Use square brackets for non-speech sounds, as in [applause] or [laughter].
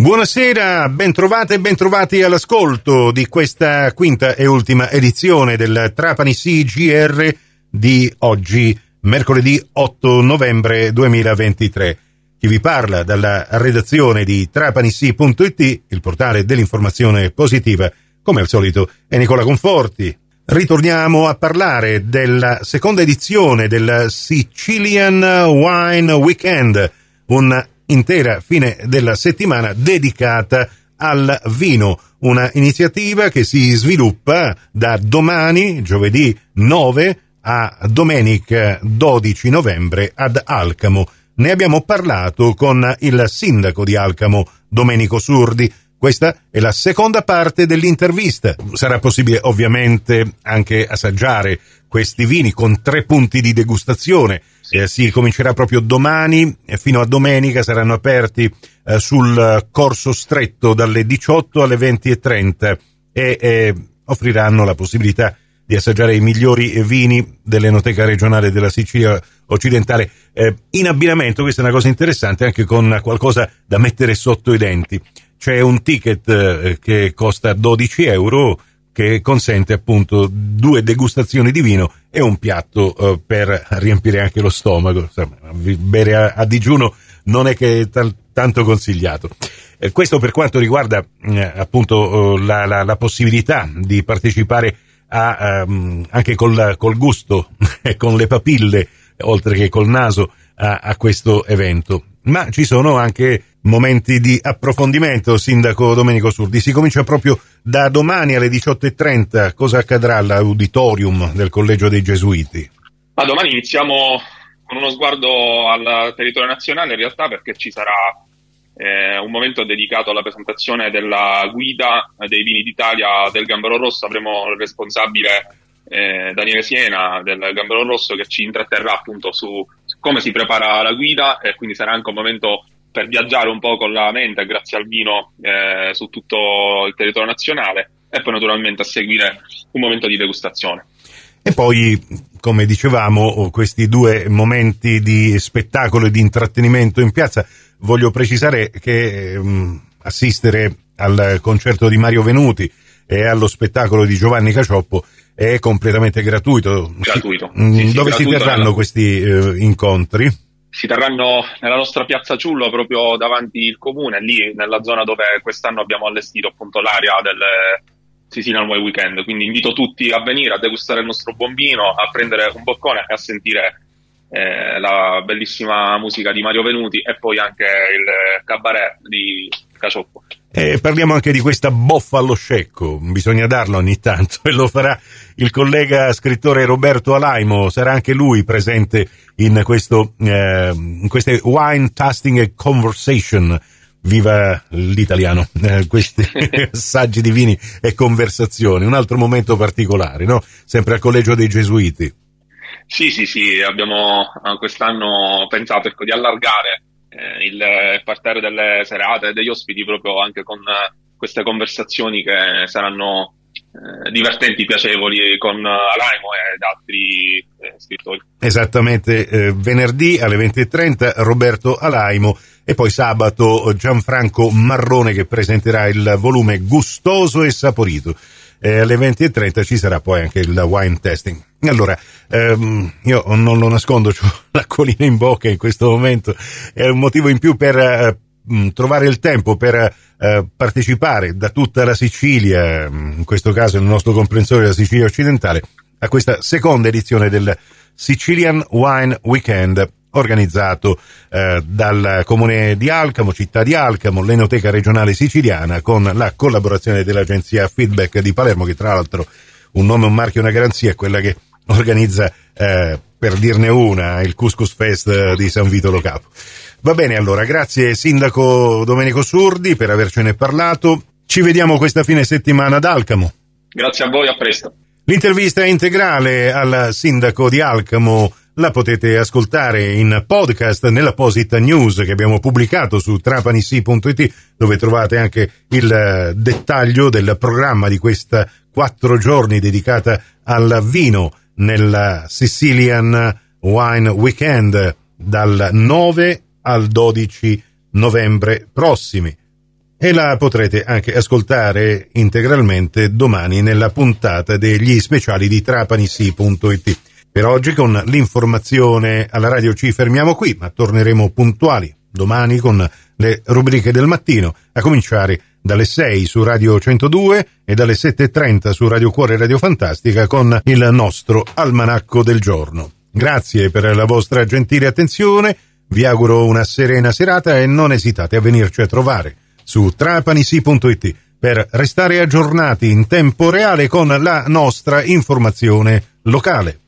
Buonasera, bentrovate e bentrovati all'ascolto di questa quinta e ultima edizione del Trapani CGR di oggi, mercoledì 8 novembre 2023. Chi vi parla dalla redazione di trapanisi.it, il portale dell'informazione positiva, come al solito è Nicola Conforti. Ritorniamo a parlare della seconda edizione del Sicilian Wine Weekend, un intera fine della settimana dedicata al vino, una iniziativa che si sviluppa da domani, giovedì 9, a domenica 12 novembre ad Alcamo. Ne abbiamo parlato con il sindaco di Alcamo, Domenico Surdi. Questa è la seconda parte dell'intervista. Sarà possibile ovviamente anche assaggiare questi vini con tre punti di degustazione. Eh, si comincerà proprio domani e fino a domenica saranno aperti eh, sul corso stretto dalle 18 alle 20.30 e eh, offriranno la possibilità di assaggiare i migliori vini dell'Enoteca regionale della Sicilia occidentale. Eh, in abbinamento, questa è una cosa interessante, anche con qualcosa da mettere sotto i denti. C'è un ticket eh, che costa 12 euro che consente appunto due degustazioni di vino e un piatto eh, per riempire anche lo stomaco. Insomma, bere a, a, digiuno non è che è tanto consigliato. Eh, questo per quanto riguarda eh, appunto eh, la, la, la, possibilità di partecipare a, um, anche col, col gusto [laughs] e con le papille, oltre che col naso, a, a questo evento. Ma ci sono anche momenti di approfondimento, Sindaco Domenico Surdi. Si comincia proprio da domani alle 18.30. Cosa accadrà all'auditorium del Collegio dei Gesuiti? Ma domani iniziamo con uno sguardo al territorio nazionale in realtà perché ci sarà eh, un momento dedicato alla presentazione della guida dei vini d'Italia del Gambero Rosso. Avremo il responsabile eh, Daniele Siena del Gambero Rosso che ci intratterrà appunto su, come si prepara la guida e quindi sarà anche un momento per viaggiare un po' con la mente grazie al vino eh, su tutto il territorio nazionale e poi naturalmente a seguire un momento di degustazione. E poi, come dicevamo, questi due momenti di spettacolo e di intrattenimento in piazza, voglio precisare che ehm, assistere al concerto di Mario Venuti e allo spettacolo di Giovanni Cacioppo è completamente gratuito. Gratuito. Si, sì, dove sì, si terranno nella... questi eh, incontri? si terranno nella nostra piazza Ciullo proprio davanti il comune, lì nella zona dove quest'anno abbiamo allestito appunto l'area del Sicilian Way Weekend. Quindi invito tutti a venire a degustare il nostro buon vino, a prendere un boccone e a sentire eh, la bellissima musica di Mario Venuti e poi anche il cabaret di Cacioppo. Eh, parliamo anche di questa boffa allo scecco, bisogna darlo ogni tanto [laughs] e lo farà il collega scrittore Roberto Alaimo, sarà anche lui presente in, questo, eh, in queste Wine Tasting and Conversation. Viva l'italiano, [laughs] eh, questi [laughs] assaggi di vini e conversazioni, un altro momento particolare, no? Sempre al Collegio dei Gesuiti. Sì, sì, sì, abbiamo eh, quest'anno pensato ecco, di allargare eh, il parterre delle serate e degli ospiti proprio anche con eh, queste conversazioni che saranno eh, divertenti, piacevoli con Alaimo ed altri eh, scrittori. Esattamente, eh, venerdì alle 20.30 Roberto Alaimo e poi sabato Gianfranco Marrone che presenterà il volume Gustoso e Saporito eh, alle 20.30 ci sarà poi anche il wine testing. Allora, ehm, io non lo nascondo, [laughs] ho l'acquolina in bocca in questo momento, è un motivo in più per eh, trovare il tempo per eh, partecipare da tutta la Sicilia, in questo caso il nostro comprensore della Sicilia occidentale, a questa seconda edizione del Sicilian Wine Weekend organizzato eh, dal comune di Alcamo, città di Alcamo, l'Enoteca regionale siciliana con la collaborazione dell'agenzia Feedback di Palermo che tra l'altro un nome, un marchio, una garanzia è quella che organizza eh, per dirne una il Couscous Fest di San Vito Lo Capo. Va bene allora, grazie Sindaco Domenico Surdi per avercene parlato. Ci vediamo questa fine settimana ad Alcamo. Grazie a voi, a presto. L'intervista integrale al sindaco di Alcamo la potete ascoltare in podcast nell'apposita news che abbiamo pubblicato su trapanisi.it dove trovate anche il eh, dettaglio del programma di questa quattro giorni dedicata al vino nella Sicilian Wine Weekend dal 9 al 12 novembre prossimi. e la potrete anche ascoltare integralmente domani nella puntata degli speciali di trapanisi.it. Per oggi con l'informazione alla radio ci fermiamo qui, ma torneremo puntuali domani con le rubriche del mattino, a cominciare dalle 6 su Radio 102 e dalle 7.30 su Radio Cuore Radio Fantastica con il nostro almanacco del giorno. Grazie per la vostra gentile attenzione, vi auguro una serena serata e non esitate a venirci a trovare su trapanisi.it per restare aggiornati in tempo reale con la nostra informazione locale.